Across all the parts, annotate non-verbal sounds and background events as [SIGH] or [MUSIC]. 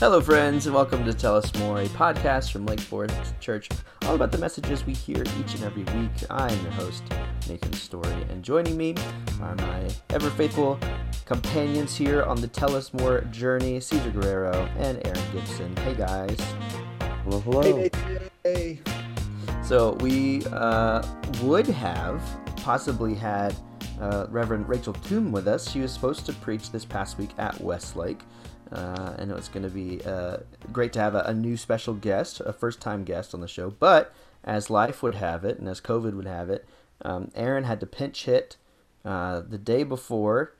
Hello, friends, and welcome to Tell Us More, a podcast from Lake Forest Church, all about the messages we hear each and every week. I'm your host, Nathan Story, and joining me are my ever faithful companions here on the Tell Us More journey, Caesar Guerrero and Aron Gibson. Hey, guys. Hello, hello. Hey, Nathan. Hey. So, we uh, would have possibly had uh, Reverend Rachel Toom with us. She was supposed to preach this past week at Westlake. Uh, and it was going to be uh, great to have a, a, new special guest, a first time guest on the show. But as life would have it, and as COVID would have it, um, Aron had to pinch hit uh, the day before,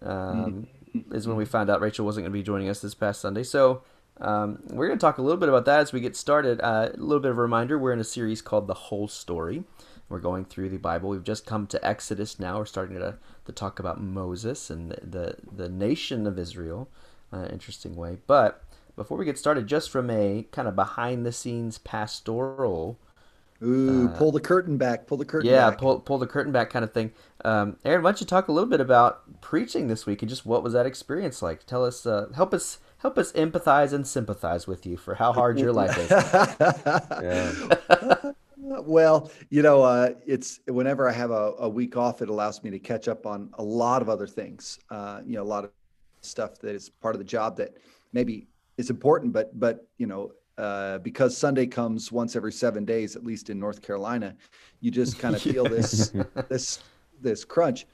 um, mm-hmm. is when we found out Rachel wasn't going to be joining us this past Sunday. So um, we're going to talk a little bit about that as we get started. Uh, a little bit of a reminder we're in a series called The Whole Story. We're going through the Bible. We've just come to Exodus now. We're starting to, to talk about Moses and the, the, the nation of Israel uh, interesting way. But before we get started, just from a kind of behind the scenes pastoral. Ooh, uh, pull the curtain back. Pull the curtain yeah, back. pull pull the curtain back kind of thing. Um, Aron, why don't you talk a little bit about preaching this week and just what was that experience like? Tell us, uh, help us help us empathize and sympathize with you for how hard your life is. [LAUGHS] yeah. [LAUGHS] well, you know, uh, it's whenever I have a, a, week off, it allows me to catch up on a lot of other things. Uh, you know, a lot of stuff that is part of the job that maybe is important, but but you know uh, because Sunday comes once every seven days, at least in North Carolina, you just kind of [LAUGHS] feel this [LAUGHS] this this crunch.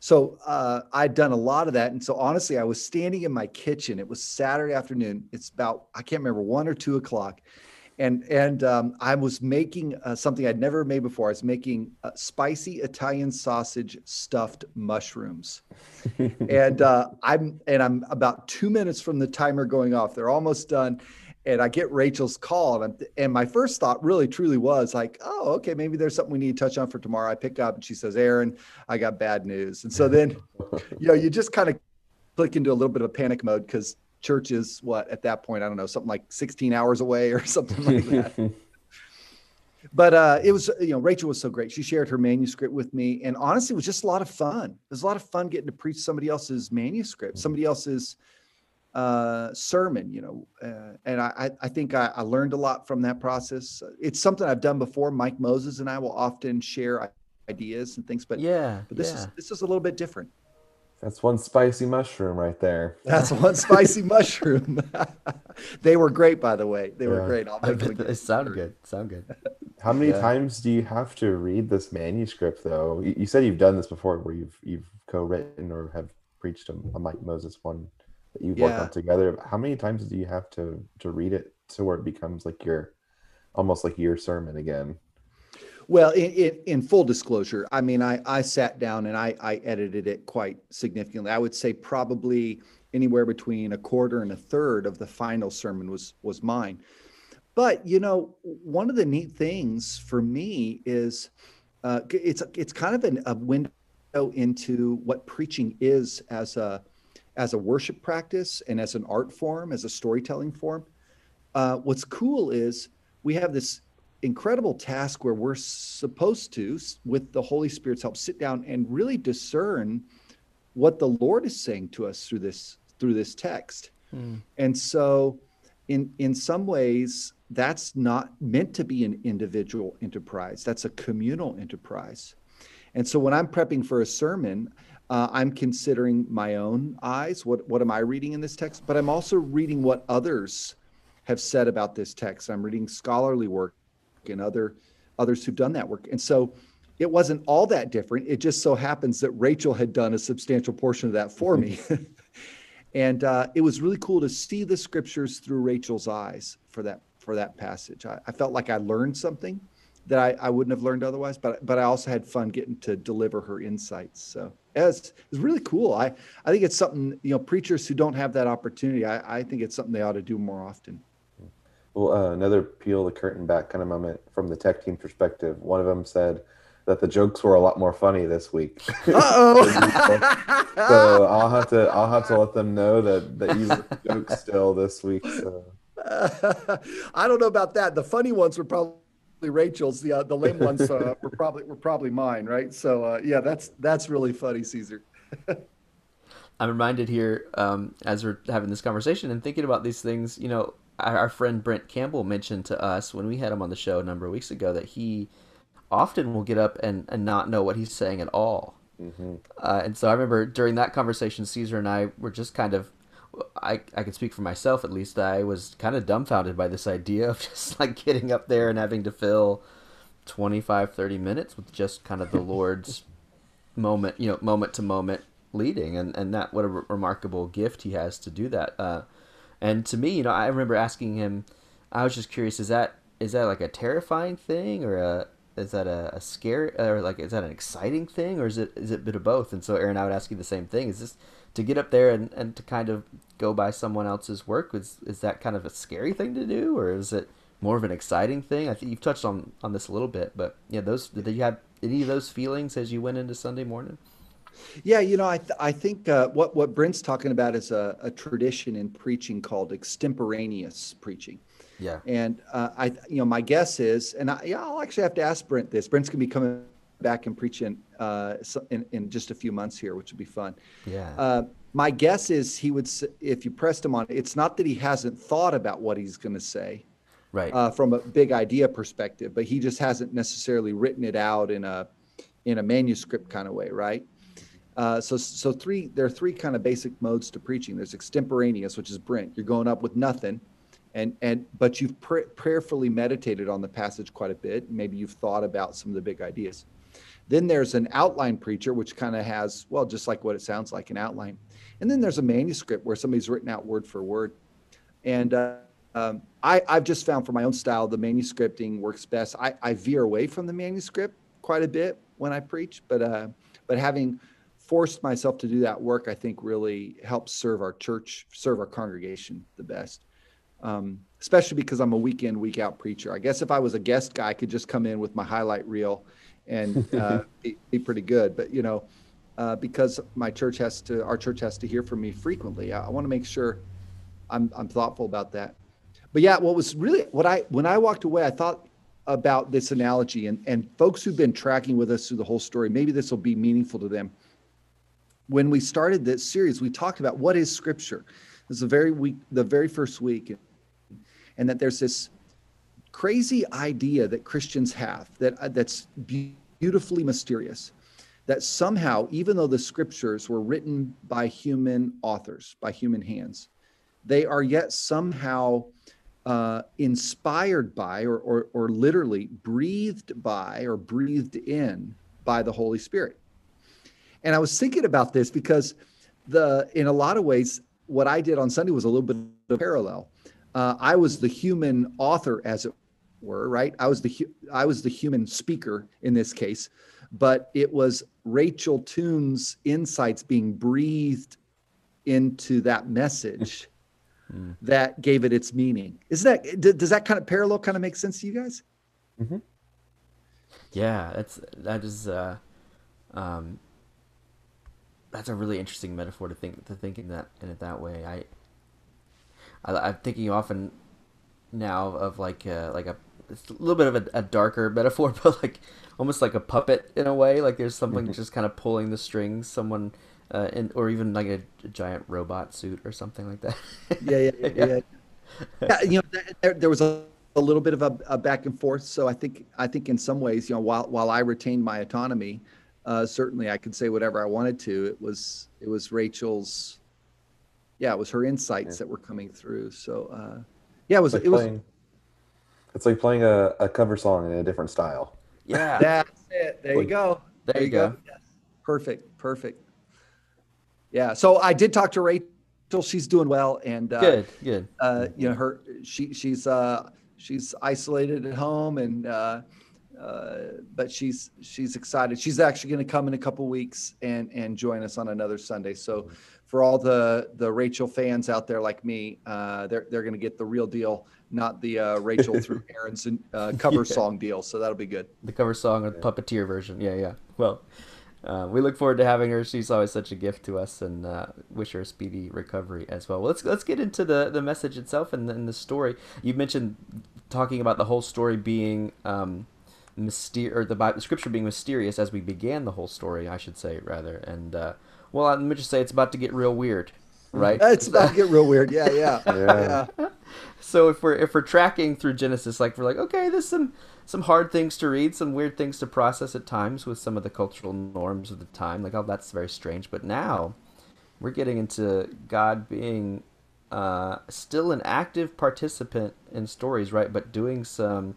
So uh, I'd done a lot of that, and so honestly, I was standing in my kitchen. It was Saturday afternoon. It's about I can't remember one or two o'clock, and and um, I was making uh, something I'd never made before. I was making uh, spicy Italian sausage stuffed mushrooms, [LAUGHS] and uh, I'm and I'm about two minutes from the timer going off. They're almost done, and I get Rachel's call, and, and my first thought really truly was like, oh, okay, maybe there's something we need to touch on for tomorrow. I pick up, and she says, Aron, I got bad news, and so then, [LAUGHS] you know, you just kind of click into a little bit of panic mode because church is what at that point i don't know something like 16 hours away or [LAUGHS] something like that. [LAUGHS] But uh, it was you know rachel was so great. She shared her manuscript with me and honestly it was just a lot of fun. It was a lot of fun getting to preach somebody else's manuscript somebody else's uh, sermon you know uh, and i i think I, I learned a lot from that process. It's something i've done before. Mike moses and i will often share ideas and things but yeah but this yeah. is this is a little bit different that's one spicy mushroom right there. That's one [LAUGHS] spicy mushroom. [LAUGHS] they were great, by the way. They were great. I'll make they sound good. Sound good. How many yeah. times do you have to read this manuscript, though? You said you've done this before, where you've you've co-written or have preached a, a Mike Moses one that you've worked on together. How many times do you have to to read it to where it becomes like your almost like your sermon again? Well, in, in, in, full disclosure, I mean, I, I sat down and I, I edited it quite significantly. I would say probably anywhere between a quarter and a third of the final sermon was was mine. But you know, one of the neat things for me is uh, it's it's kind of an, a window into what preaching is as a as a worship practice and as an art form, as a storytelling form. Uh, what's cool is we have this incredible task where we're supposed to, with the Holy Spirit's help, sit down and really discern what the Lord is saying to us through this through this text. Mm. And so, in in some ways, that's not meant to be an individual enterprise. That's a communal enterprise. And so, when I'm prepping for a sermon, uh, I'm considering my own eyes. What what am I reading in this text? But I'm also reading what others have said about this text. I'm reading scholarly work and other others who've done that work. And so it wasn't all that different. It just so happens that Rachel had done a substantial portion of that for me. [LAUGHS] and uh, it was really cool to see the scriptures through Rachel's eyes for that for that passage. I, I felt like I learned something that I, I, wouldn't have learned otherwise, but but I also had fun getting to deliver her insights. So it was, it was really cool. I, I think it's something, you know, preachers who don't have that opportunity, I, I think it's something they ought to do more often. Well, uh, another peel the curtain back kind of moment from the tech team perspective. One of them said that the jokes were a lot more funny this week. [LAUGHS] oh so I'll have to I'll have to let them know that that you jokes still this week. So. [LAUGHS] I don't know about that. The funny ones were probably Rachel's. The uh, the lame ones uh, [LAUGHS] were probably were probably mine, right? So uh, yeah, that's that's really funny, Caesar. I'm reminded here um, as we're having this conversation and thinking about these things. You know, our, friend Brent Campbell mentioned to us when we had him on the show a number of weeks ago that he often will get up and, and not know what he's saying at all. Mm-hmm. Uh, and so I remember during that conversation, Caesar and I were just kind of, I, I can speak for myself at least, I was kind of dumbfounded by this idea of [LAUGHS] just like getting up there and having to fill 25, 30 minutes with just kind of the [LAUGHS] Lord's moment, you know, moment to moment leading. And, and that, what a re- remarkable gift he has to do that. Uh, and to me, you know, I remember asking him, I was just curious, is that, is that like a terrifying thing or a, is that a, a scary or like is that an exciting thing or is it is it a bit of both? And so Aron, I would ask you the same thing. Is this to get up there and, and to kind of go by someone else's work? Is is that kind of a scary thing to do, or is it more of an exciting thing? I think you've touched on on this a little bit, but yeah, those did you have any of those feelings as you went into Sunday morning? Yeah, you know, I th- I think uh, what what Brent's talking about is a, a tradition in preaching called extemporaneous preaching. Yeah. And uh, I, you know, my guess is, and I, yeah, I'll actually have to ask Brent this. Brent's gonna be coming back and preaching uh, in, in just a few months here, which would be fun. Yeah. Uh, my guess is he would, if you pressed him on, it's not that he hasn't thought about what he's going to say, right? Uh, from a big idea perspective, but he just hasn't necessarily written it out in a in a manuscript kind of way, right? Uh, so, so three there are three kind of basic modes to preaching. There's extemporaneous, which is Brent. You're going up with nothing and and but you've pr- prayerfully meditated on the passage quite a bit. Maybe you've thought about some of the big ideas. Then there's an outline preacher which kind of has well just like what it sounds like an outline. And then there's a manuscript where somebody's written out word for word. And uh, um, I, i've just found for my own style the manuscripting works best. I, I veer away from the manuscript quite a bit when i preach but uh, but having forced myself to do that work i think really helps serve our church serve our congregation the best um, especially because I'm a week in, week out preacher. I guess if I was a guest guy, I could just come in with my highlight reel and [LAUGHS] uh, be, be, pretty good. But you know, uh, because my church has to, our church has to hear from me frequently. I, I want to make sure I'm I'm thoughtful about that. But yeah, what was really what I when I walked away, I thought about this analogy and and folks who've been tracking with us through the whole story, maybe this will be meaningful to them. When we started this series, we talked about what is Scripture. This is the very week, the very first week, and that there's this crazy idea that Christians have that uh, that's beautifully mysterious that somehow even though the scriptures were written by human authors by human hands they are yet somehow uh, inspired by or, or, or literally breathed by or breathed in by the holy spirit and i was thinking about this because the in a lot of ways what i did on sunday was a little bit of parallel uh, I was the human author, as it were, right? I was the I was the human speaker in this case, but it was Rachel Toon's insights being breathed into that message [LAUGHS] mm. that gave it its meaning. Is that does that kind of parallel kind of make sense to you guys? Mm-hmm. Yeah, that's that is uh, um, that's a really interesting metaphor to think to think in that in it that way. I I, am thinking often now of like a, like a it's a little bit of a, a, darker [LAUGHS] metaphor, but like almost like a puppet in a way. Like there's something mm-hmm. just kind of pulling the strings. Someone, uh, in, or even like a, a, giant robot suit or something like that. yeah, yeah, yeah, yeah. yeah. [LAUGHS] you know, there, there was a, a little bit of a, a, back and forth. So I think I think in some ways, you know, while while I retained my autonomy, uh, certainly I could say whatever I wanted to. It was it was Rachel's yeah, it was her insights yeah. that were coming through. So uh, yeah, it was it's like it playing, was. It's like playing a, a cover song in a different style. Yeah, [LAUGHS] that's it. There you go. There, there you go. go. Yes. Perfect. Perfect. Yeah. So I did talk to Rachel. She's doing well, and uh, good. Good. Uh, you know, her she she's uh, she's isolated at home, and uh, uh, but she's she's excited. She's actually going to come in a couple weeks and and join us on another Sunday. So for all the the Rachel fans out there like me, uh, they're they're going to get the real deal, not the uh, Rachel [LAUGHS] through Aron's uh, cover yeah. song deal. So that'll be good. The cover song or the puppeteer version. Yeah, yeah. Well, uh, we look forward to having her. She's always such a gift to us, and uh, wish her a speedy recovery as well. well. Let's let's get into the the message itself and, and the story. You mentioned talking about the whole story being. Um, myster- or the, the scripture being mysterious as we began the whole story, I should say rather, and uh, Well, let me just say it's about to get real weird, right? It's about to get real weird. Yeah, yeah, [LAUGHS] Yeah. yeah. [LAUGHS] so if we're if we're tracking through Genesis, like we're like, okay, there's some some hard things to read, some weird things to process at times with some of the cultural norms of the time. Like, oh, that's very strange. But now we're getting into God being uh, still an active participant in stories, right? But doing some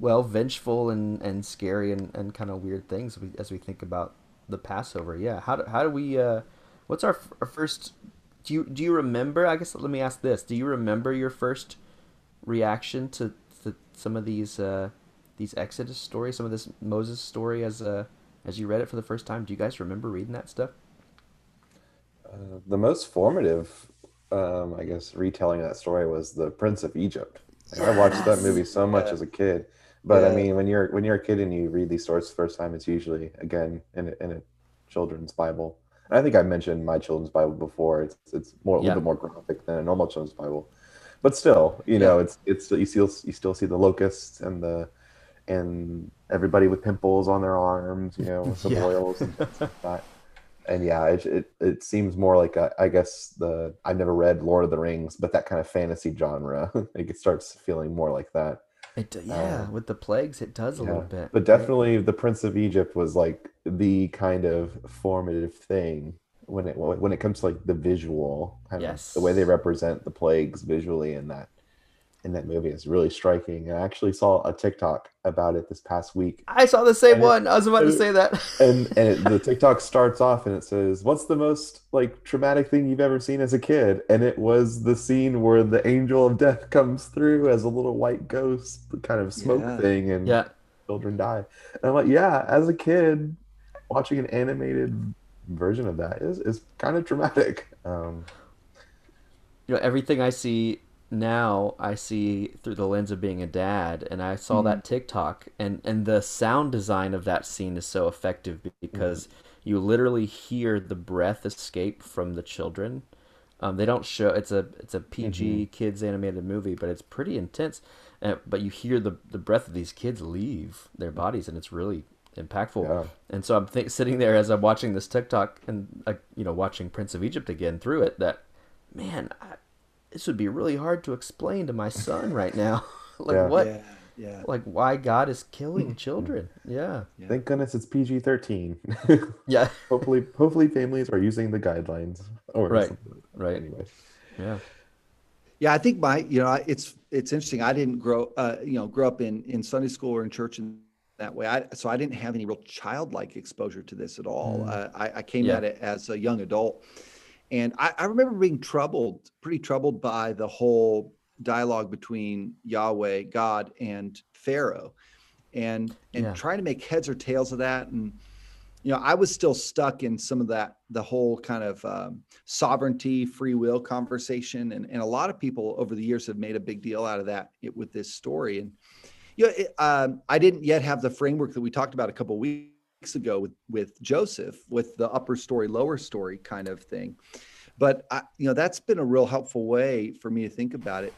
well, vengeful and, and scary and, and kind of weird things as we, as we think about the Passover. Yeah, how do, how do we? Uh, what's our, our first? Do you do you remember? I guess let me ask this: Do you remember your first reaction to, to some of these uh, these Exodus stories, some of this Moses story as uh, as you read it for the first time? Do you guys remember reading that stuff? Uh, the most formative, um, I guess, retelling that story was the Prince of Egypt. Like, I watched that movie so much Yeah. as a kid. But I mean, when you're when you're a kid and you read these stories the first time, it's usually again in a, in a children's Bible. And I think I mentioned my children's Bible before. It's it's more a Yeah. little bit more graphic than a normal children's Bible, but still, you know, it's it's you still you still see the locusts and the and everybody with pimples on their arms, you know, with some [LAUGHS] Yeah. oils and things like that. [LAUGHS] And yeah, it, it it seems more like a, I guess the I've never read Lord of the Rings, but that kind of fantasy genre. [LAUGHS] it starts feeling more like that. It yeah, um, with the plagues, it does a little bit. But definitely, the Prince of Egypt was like the kind of formative thing when it when it comes to like the visual, kind Yes. of the way they represent the plagues visually in that in that movie is really striking. And I actually saw a TikTok about it this past week, I saw the same And it- one. I was about to say that. [LAUGHS] and [LAUGHS] and it, the TikTok starts off and it says, "What's the most like traumatic thing you've ever seen as a kid?" And it was the scene where the angel of death [LAUGHS] comes through as a little white ghost, kind of smoke Yeah. thing, and yeah, children die. And I'm like, yeah, as a kid, watching an animated version of that is, is kind of traumatic. Um, you know everything I see now I see through the lens of being a dad and I saw that TikTok and and the sound design of that scene is so effective be- because you literally hear the breath escape from the children. Um, they don't show it's a it's a PG kids animated movie but it's pretty intense uh, but you hear the the breath of these kids leave their bodies and it's really impactful. Yeah. and so I'm think, sitting there as I'm watching this TikTok and uh, you know watching Prince of Egypt again through it that man I, this would be really hard to explain to my son right now [LAUGHS] like Yeah. what Yeah, yeah. like why God is killing [CLEARS THROAT] children yeah Yeah. Thank goodness it's PG thirteen. [LAUGHS] yeah hopefully, hopefully families are using the guidelines. Or Right, something. right. Anyway, yeah Yeah, I think my, you know, it's it's interesting. I didn't grow, uh, you know, grow up in in Sunday school or in church in that way. I so I didn't have any real childlike exposure to this at all. Uh, I, I came Yeah. at it as a young adult, and I, I remember being troubled, pretty troubled by the whole dialogue between Yahweh, God, and Pharaoh, and and Yeah. trying to make heads or tails of that. And you know, I was still stuck in some of that, the whole kind of um, sovereignty, free will conversation, and and a lot of people over the years have made a big deal out of that it, with this story. And you know, it, um, I didn't yet have the framework that we talked about a couple weeks ago with with Joseph, with the upper story, lower story kind of thing. But I, you know, that's been a real helpful way for me to think about it.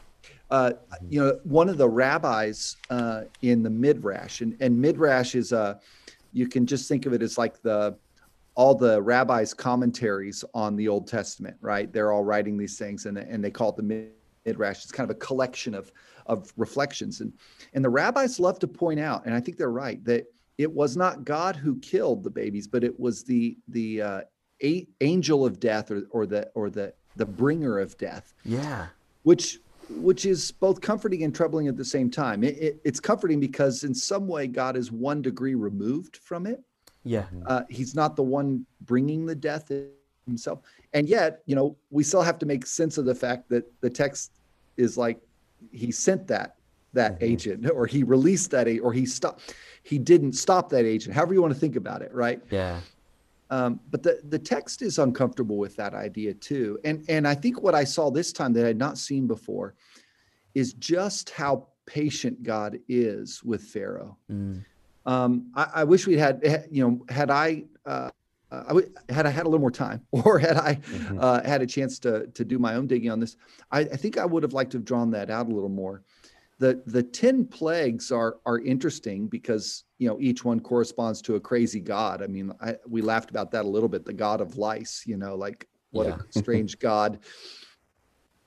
Uh, you know, one of the rabbis uh, in the Midrash, and, and Midrash is a, you can just think of it as like the, all the rabbis' commentaries on the Old Testament, right? They're all writing these things, and and they call it the Midrash. It's kind of a collection of of reflections, and and the rabbis love to point out, and I think they're right that it was not God who killed the babies, but it was the the uh, a- angel of death, or or the or the the bringer of death yeah which which is both comforting and troubling at the same time. It, it, it's comforting because in some way God is one degree removed from it. yeah Uh, he's not the one bringing the death himself, and yet you know we still have to make sense of the fact that the text is like he sent that that Mhm. agent or he released that or he stopped he didn't stop that agent however you want to think about it right yeah um, but the, the text is uncomfortable with that idea too. And, and I think what I saw this time that I had not seen before is just how patient God is with Pharaoh. Mm. Um, I, I wish we'd had, you know, had I, uh, uh, I had I had a little more time [LAUGHS] or had I Mhm. uh, had a chance to, to do my own digging on this, I, I think I would have liked to have drawn that out a little more. The the 10 plagues are are interesting because you know each one corresponds to a crazy god. I mean I, we laughed about that a little bit the god of lice you know like what yeah. a [LAUGHS] strange god.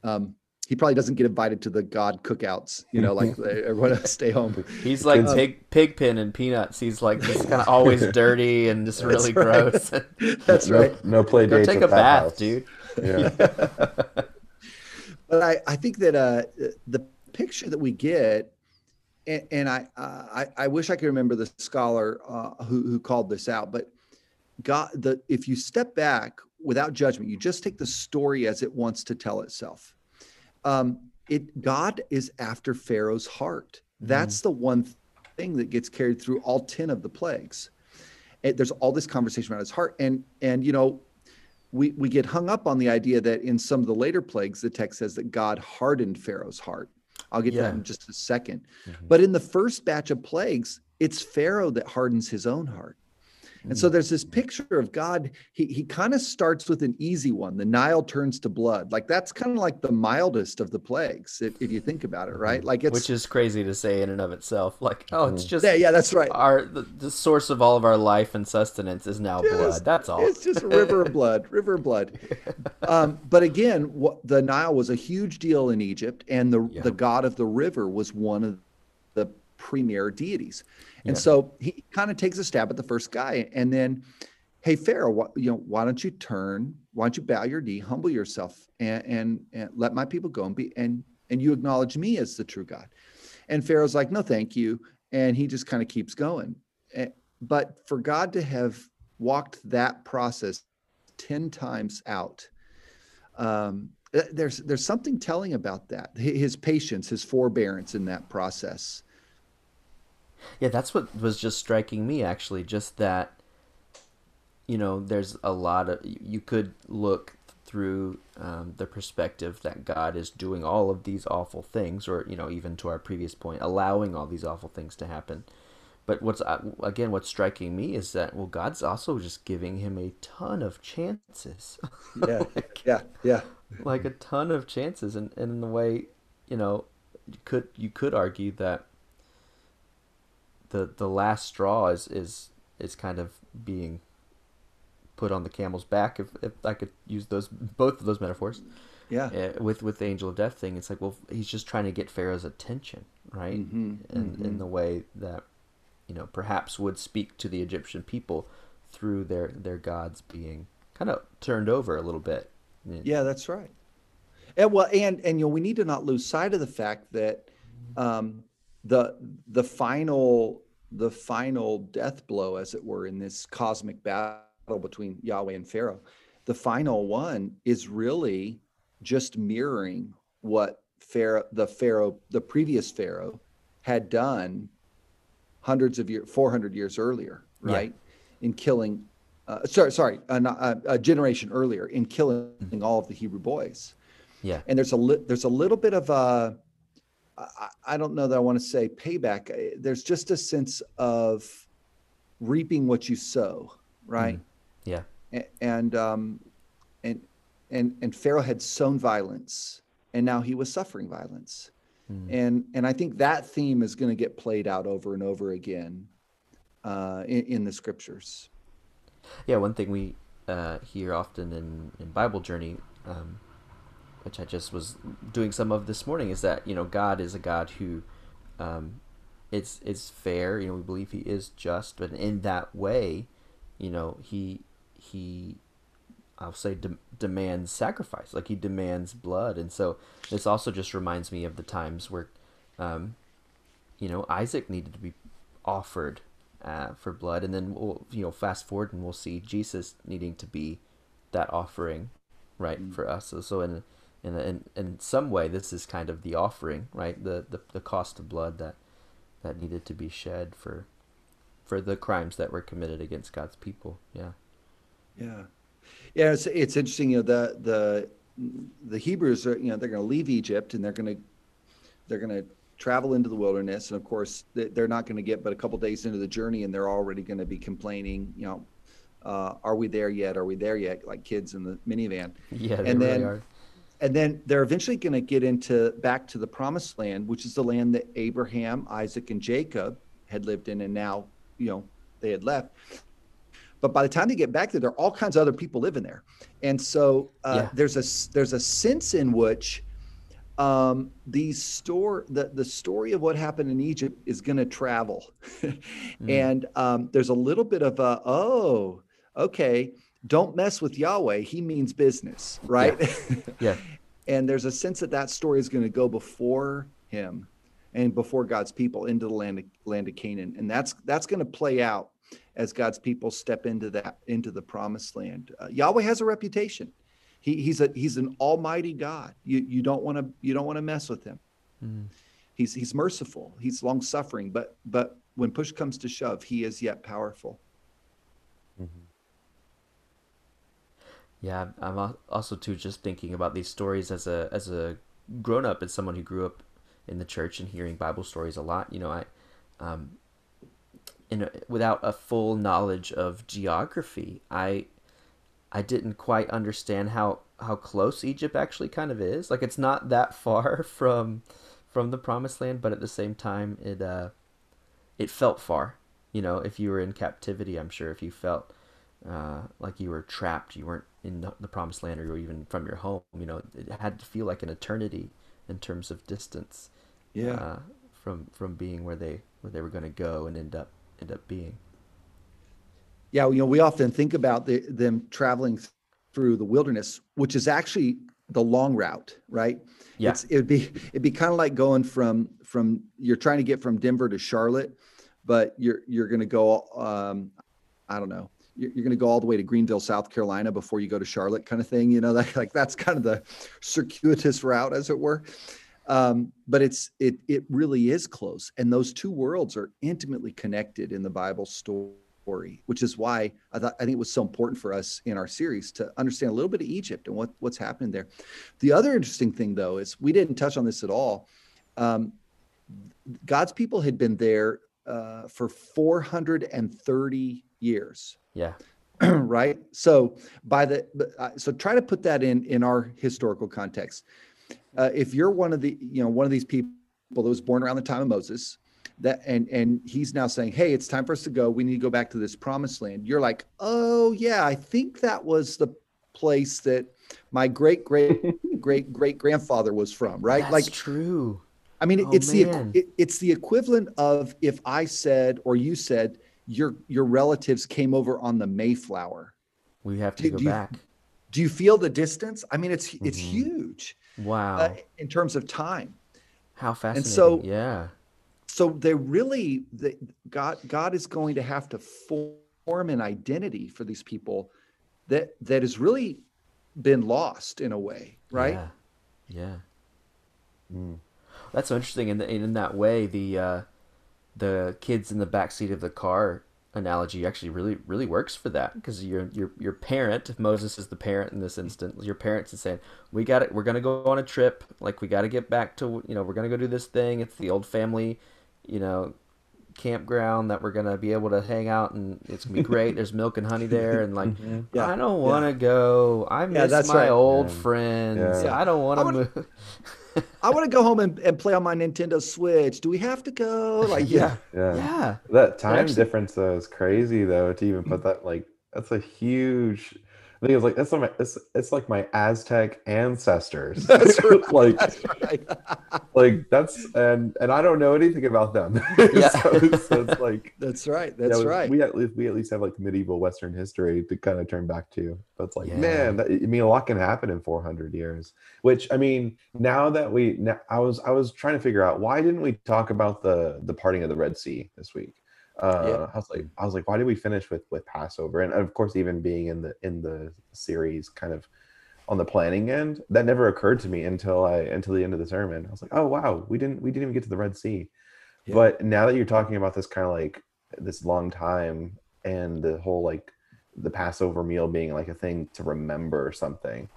Um he probably doesn't get invited to the god cookouts you know like [LAUGHS] everyone else stay home. He's like um, pig pigpen and peanuts. He's like just kind of always [LAUGHS] dirty and just really right. gross. That's no, right. no play Go dates take a bath house. dude. Yeah. But i i think that uh the picture that we get, and, and I, uh, I, I wish I could remember the scholar uh, who who called this out, but God, the if you step back without judgment, you just take the story as it wants to tell itself. Um, it God is after Pharaoh's heart. That's mm. the one thing that gets carried through all ten of the plagues. It, there's all this conversation about his heart, and and you know we, we get hung up on the idea that in some of the later plagues, the text says that God hardened Pharaoh's heart. I'll get yeah. to that in just a 2nd mm-hmm. But in the first batch of plagues, it's Pharaoh that hardens his own heart. And so there's this picture of God. He he kind of starts with an easy one. The Nile turns to blood. Like that's kind of like the mildest of the plagues, if, if you think about it, right? Mm-hmm. Like it's which is crazy to say in and of itself. Like oh, it's mm. just yeah, yeah, that's right. Our the, the source of all of our life and sustenance is now just, blood. That's all. It's just a river of [LAUGHS] blood, river of blood. Um, but again, what, the Nile was a huge deal in Egypt, and the yeah. the god of the river was one of the premier deities. And yeah. so he kind of takes a stab at the first guy and then, hey, Pharaoh, what, you know, why don't you turn, why don't you bow your knee, humble yourself and, and, and let my people go and be, and, and you acknowledge me as the true God. And Pharaoh's like, no, thank you. And he just kind of keeps going. Eh, but for God to have walked that process 10 times out, um, eh, there's there's something telling about that his patience his forbearance in that process yeah, that's what was just striking me actually. Just that, you know, there's a lot of you could look through um, the perspective that God is doing all of these awful things, or you know, even to our previous point, allowing all these awful things to happen. But what's uh, again, what's striking me is that well, God's also just giving him a ton of chances. [LAUGHS] Yeah, like, yeah, yeah. Like a ton of chances, and, and in the way, you know, you could you could argue that the the last straw is is is kind of being put on the camel's back if, if I could use those both of those metaphors. Yeah. Uh, with with the angel of death thing, it's like well he's just trying to get Pharaoh's attention, right? Mm-hmm, in mm-hmm. in the way that you know perhaps would speak to the Egyptian people through their their gods being kind of turned over a little bit. Yeah, that's right. And well, and and you know we need to not lose sight of the fact that um, the the final the final death blow, as it were, in this cosmic battle between Yahweh and Pharaoh, the final one is really just mirroring what Pharaoh, the Pharaoh, the previous Pharaoh, had done hundreds of years, 400 years earlier, right? Yeah. In killing, uh, sorry, sorry, a, a, generation earlier in killing all of the Hebrew boys. Yeah. And there's a li- there's a little bit of a I, I don't know that I want to say payback. There's just a sense of reaping what you sow, right? Mm. Yeah. And um, and and and Pharaoh had sown violence, and now he was suffering violence, mm. and and I think that theme is going to get played out over and over again uh, in, in the scriptures. Yeah, one thing we uh, hear often in in Bible journey. Um, which I just was doing some of this morning, is that you know God is a God who, um, it's it's fair. You know, we believe He is just, but in that way, you know, He He, I'll say, de- demands sacrifice. Like He demands blood, and so this also just reminds me of the times where, um, you know, Isaac needed to be offered uh, for blood, and then we'll you know fast forward and we'll see Jesus needing to be that offering, right, mm-hmm. for us. So, so in in, in in some way this is kind of the offering right? The, the the cost of blood that that needed to be shed for for the crimes that were committed against God's people. Yeah. Yeah. Yeah it's it's interesting you know the the the Hebrews are you know they're going to leave Egypt and they're going to they're going to travel into the wilderness. And of course they're not going to get but a couple days into the journey and they're already going to be complaining you know uh, are we there yet? Are we there yet? Like kids in the minivan. [LAUGHS] Yeah and then really and then they're eventually going to get into back to the promised land, which is the land that Abraham, Isaac, and Jacob had lived in, and now you know they had left. But by the time they get back there, there are all kinds of other people living there, and so uh, yeah. there's a there's a sense in which um, the store the, the story of what happened in Egypt is going to travel, [LAUGHS] mm. and um, there's a little bit of a oh okay don't mess with Yahweh. He means business, right? Yeah. yeah. [LAUGHS] and there's a sense that that story is going to go before him and before God's people into the land of, land of Canaan, and that's that's going to play out as God's people step into that into the promised land. Uh, Yahweh has a reputation. He, he's a he's an almighty God. You you don't want to you don't want to mess with him. Mm. He's he's merciful. He's long suffering, but but when push comes to shove, he is yet powerful. Mm-hmm. Yeah, I'm also too just thinking about these stories as a as a grown up as someone who grew up in the church and hearing Bible stories a lot. You know, I um, in a, without a full knowledge of geography, I I didn't quite understand how how close Egypt actually kind of is. Like it's not that [LAUGHS] far from from the promised land, but at the same time it uh it felt far. You know, if you were in captivity, I'm sure if you felt uh, like you were trapped, you weren't in the, the promised land or even from your home. You know, it had to feel like an eternity in terms of distance. Yeah. Uh, from from being where they where they were going to go and end up end up being. Yeah, you know, we often think about the, them traveling through the wilderness, which is actually the long route, right? Yeah. It's, it'd be it'd be kind of like going from from you're trying to get from Denver to Charlotte, but you're you're going to go um, I don't know you're going to go all the way to Greenville, South Carolina before you go to Charlotte, kind of thing. You know, [LAUGHS] that like that's kind of the circuitous route, as it were. Um, but it's it it really is close, and those two worlds are intimately connected in the Bible story, which is why I thought I think it was so important for us in our series to understand a little bit of Egypt and what what's happening there. The other interesting thing, though, is we didn't touch on this at all. Um, God's people had been there uh, for 430 years yeah. [CLEARS THROAT] right. So by the uh, so try to put that in in our historical context. Uh, if you're one of the you know one of these people that was born around the time of Moses, that and and he's now saying, hey, it's time for us to go. We need to go back to this promised land. You're like, oh yeah, I think that was the place that my great great [LAUGHS] great great grandfather was from, right? That's like true. I mean, oh, it's man. the it, it's the equivalent of if I said or you said your your relatives came over on the Mayflower. We have to do, go do back. You, do you feel the distance? I mean, it's it's mm-hmm. huge. Wow. Uh, in terms of time. How fascinating. And so yeah. So they really the, God God is going to have to form an identity for these people that that has really been lost in a way, right? Yeah. Yeah. Mm. That's so interesting. And In, in that way, the uh, the kids in the back seat of the car analogy actually really really works for that because your your your parent if Moses is the parent in this instance your parents is saying we got it we're gonna go on a trip like we got to get back to you know we're gonna go do this thing it's the old family you know campground that we're gonna be able to hang out and it's gonna be [LAUGHS] great there's milk and honey there and like mm-hmm. yeah. I don't want to yeah. go I miss yeah, my right. old friends I don't want to move [LAUGHS] I want to go home and, and play on my Nintendo Switch. Do we have to go? Like, [LAUGHS] yeah, yeah, yeah. That time actually, difference though is crazy though. To even put that like that's a huge I think it's like that's my, it's, it's like my Aztec ancestors. [LAUGHS] That's [LAUGHS] right. like, that's right. like that's and and I don't know anything about them. [LAUGHS] Yeah. so, so, it's like that's right. That's yeah, right. We at least we at least have like medieval Western history to kind of turn back to. But it's like, yeah. man, that, I mean, a lot can happen in 400 years. Which I mean, now that we, now, I was I was trying to figure out why didn't we talk about the the parting of the Red Sea this week? Uh, yeah. I was like, I was like, why did we finish with with Passover? And of course, even being in the in the series, kind of on the planning end, that never occurred to me until I until the end of the sermon. I was like, oh wow, we didn't we didn't even get to the Red Sea. Yeah. But now that you're talking about this kind of like this long time and the whole like the Passover meal being like a thing to remember or something.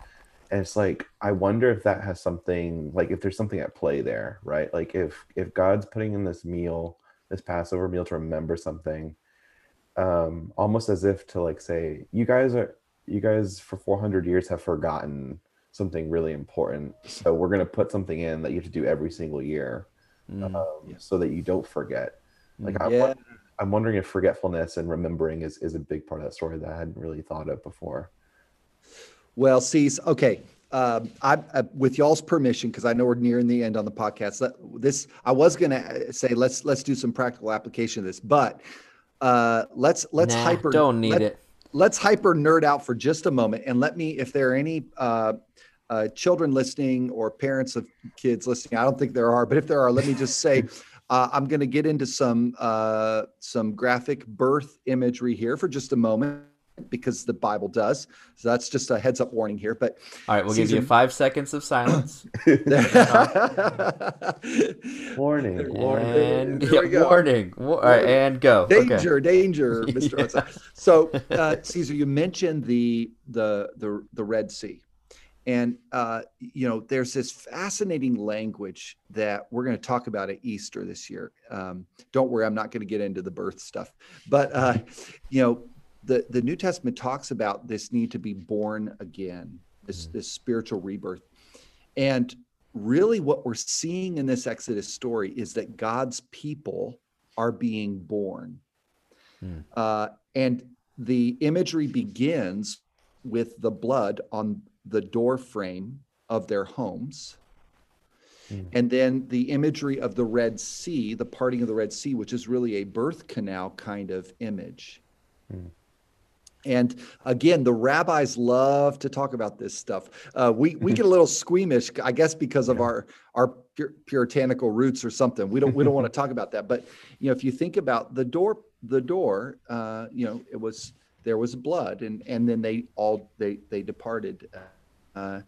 And it's like I wonder if that has something like if there's something at play there, right? Like if if God's putting in this meal this Passover meal to remember something, um, almost as if to like say, you guys are, you guys for 400 years have forgotten something really important. So we're going to put something in that you have to do every single year, Mm. um, Yeah. so that you don't forget. Like I, Yeah. I'm wondering if forgetfulness and remembering is, is a big part of that story that I hadn't really thought of before. Well, see, okay. Um, I, uh, with y'all's permission, because I know we're nearing the end on the podcast. Let, this I was going to say let's let's do some practical application of this, but uh, let's let's Nah, hyper. Don't need let- it. Let's hyper nerd out for just a moment, and let me, if there are any uh, uh, children listening or parents of kids listening, I don't think there are, but if there are, let me just say. [LAUGHS] Uh, I'm going to get into some uh, some graphic birth imagery here for just a moment because the Bible does. So that's just a heads up warning here. But All right, we'll give you five seconds of silence. [LAUGHS] Warning, warning. and There yeah, we go. warning. All right, and go. Okay. danger, danger, [LAUGHS] Mr. Yeah. So, uh, Caesar, you mentioned the the the the Red Sea, and uh, you know there's this fascinating language that we're going to talk about at Easter this year. Um, don't worry, I'm not going to get into the birth stuff, but uh, you know the the New Testament talks about this need to be born again, this this spiritual rebirth, and really what we're seeing in this Exodus story is that God's people are being born. Hmm. Uh, and the imagery begins with the blood on the door frame of their homes. Hmm. And then the imagery of the Red Sea, the parting of the Red Sea, which is really a birth canal kind of image. Hmm. And again, the rabbis love to talk about this stuff. Uh, we we get a little [LAUGHS] squeamish, I guess, because of our our pur- puritanical roots or something. We don't we don't want to talk about that. But you know, if you think about the door, the door, uh, you know, it was there was blood, and and then they all they they departed, uh,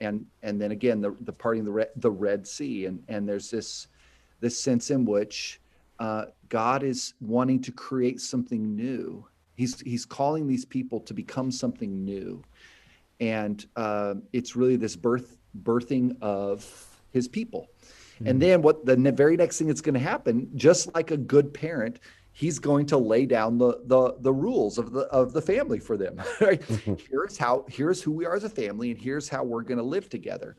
and and then again the the parting of the red, the Red Sea, and and there's this this sense in which uh, God is wanting to create something new. He's he's calling these people to become something new, and uh, it's really this birth birthing of His people. And then what the ne- very next thing that's going to happen, just like a good parent, he's going to lay down the the the rules of the of the family for them. [LAUGHS] Right? here's how here's who we are as a family, and here's how we're going to live together.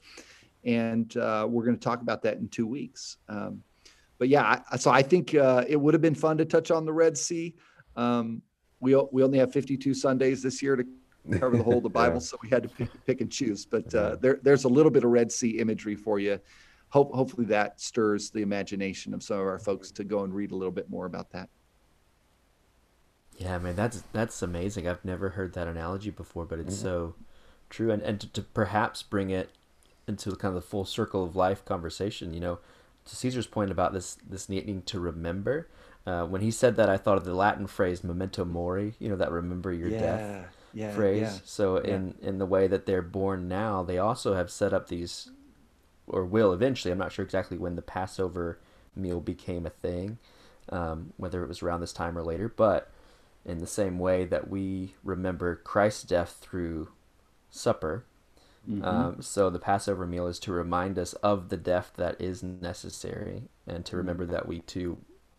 And uh, we're going to talk about that in two weeks. Um, but yeah, I, so I think uh, it would have been fun to touch on the Red Sea. Um, we we only have 52 Sundays this year to cover the whole of the [LAUGHS] Yeah. Bible, so we had to pick, pick and choose. But uh, there there's a little bit of Red Sea imagery for you. Hope hopefully that stirs the imagination of some of our folks to go and read a little bit more about that. Yeah, man, that's that's amazing. I've never heard that analogy before, but it's Mhm. so true. And and to, to perhaps bring it into kind of the full circle of life conversation, you know, to Caesar's point about this this needing to remember. Uh, when he said that, I thought of the Latin phrase "memento mori." You know, that remember your death yeah, phrase. So yeah. in in the way that they're born now, they also have set up these, or will eventually. I'm not sure exactly when the Passover meal became a thing, um, whether it was around this time or later. But in the same way that we remember Christ's death through supper, Mhm. um, so the Passover meal is to remind us of the death that is necessary, and to remember that we too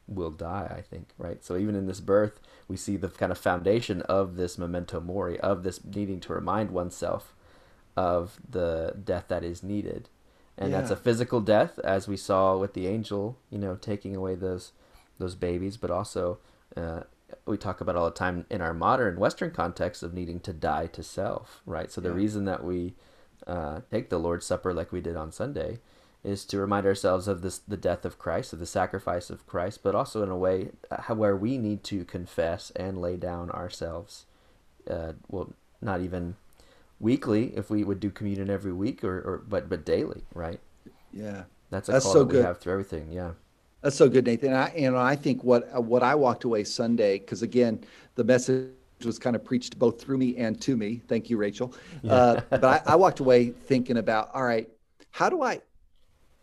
will die. I think right. So even in this birth, we see the kind of foundation of this memento mori, of this needing to remind oneself of the death that is needed, and that's a physical death, as we saw with the angel, you know, taking away those those babies, but also. Uh, we talk about all the time in our modern Western context of needing to die to self, right? So the Yeah. reason that we uh, take the Lord's Supper like we did on Sunday is to remind ourselves of this the death of Christ, of the sacrifice of Christ, but also in a way uh, how, where we need to confess and lay down ourselves. Uh, well, not even weekly if we would do communion every week, or, or but but daily, right? yeah. That's a That's call so that we good. have through everything. Yeah. That's so good, Nathan. I, know, I think what what I walked away Sunday, because again, the message was kind of preached both through me and to me. Thank you, Rachel. Uh, but I, I walked away thinking about, all right, how do I,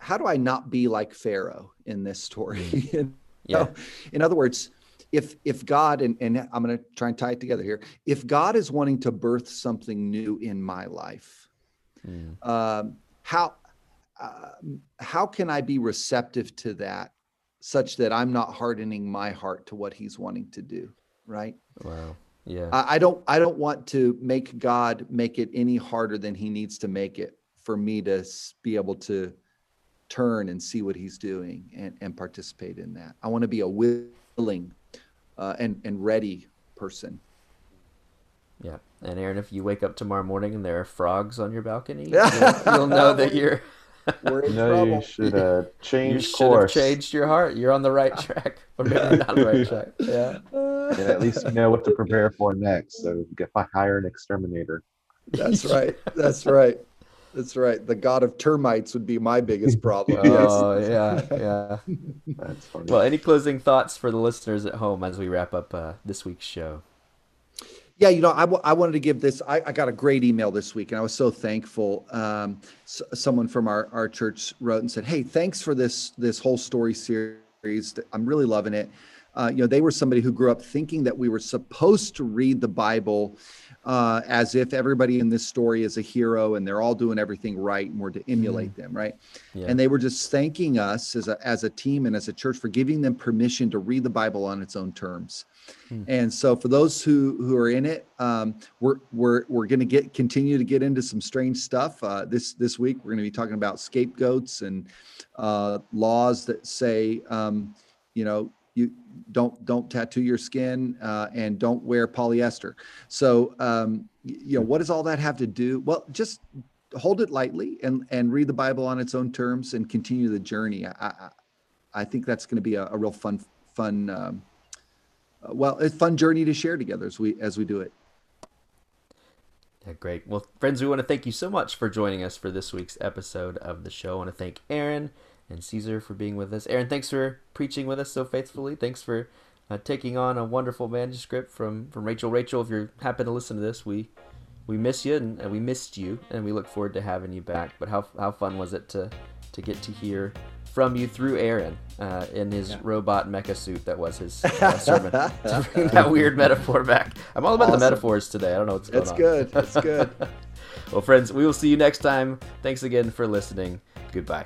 how do I not be like Pharaoh in this story? [LAUGHS] You Yeah. In other words, if if God and and I'm going to try and tie it together here, if God is wanting to birth something new in my life, Mm. um, how um, how can I be receptive to that, such that I'm not hardening my heart to what He's wanting to do? Right. Wow. Yeah. I, I don't I don't want to make God make it any harder than he needs to make it for me to be able to turn and see what he's doing and, and participate in that. I want to be a willing uh, and, and ready person. Yeah. And Aron, if you wake up tomorrow morning and there are frogs on your balcony, [LAUGHS] you'll, you'll know that you're [LAUGHS] We're in No, trouble. [LAUGHS] you should uh, you change should have course. changed your heart. You're on the right track, or maybe not on the right track. Yeah. And at least you know what to prepare for next. So if I hire an exterminator. That's right. That's right. That's right. The god of termites would be my biggest [LAUGHS] problem. Oh yeah, yeah. [LAUGHS] That's funny. Well, any closing thoughts for the listeners at home as we wrap up uh, this week's show? Yeah, you know, I, w- I wanted to give this. I, I got a great email this week, and I was so thankful. Um, s- someone from our, our church wrote and said, "Hey, thanks for this this whole story series. I'm really loving it." Uh, you know, they were somebody who grew up thinking that we were supposed to read the Bible uh, as if everybody in this story is a hero and they're all doing everything right, and we're to emulate them, right? Yeah. And they were just thanking us as a as a team and as a church for giving them permission to read the Bible on its own terms. And so for those who who are in it, um, we're we're we're going to get continue to get into some strange stuff. Uh, this this week we're going to be talking about scapegoats and uh, laws that say, um, you know, you don't don't tattoo your skin uh, and don't wear polyester. So um, you know, what does all that have to do? Well, just hold it lightly and and read the Bible on its own terms and continue the journey. I I, I think that's going to be a, a real fun fun. Um, uh, well, a fun journey to share together as we as we do it. Yeah, great. Well, friends, we want to thank you so much for joining us for this week's episode of the show. I want to thank Aron and Caesar for being with us. Aron, thanks for preaching with us so faithfully. Thanks for uh, taking on a wonderful manuscript from, from Rachel. Rachel, if you happen to listen to this, we we miss you and, and we missed you, and we look forward to having you back. But how, how fun was it to to get to hear from you through Aron uh, in his robot mecha suit that was his [LAUGHS] uh, sermon to bring that weird metaphor back. I'm all about the metaphors today. I don't know what's going That's on. It's good. That's good. [LAUGHS] Well, friends, we will see you next time. Thanks again for listening. Goodbye.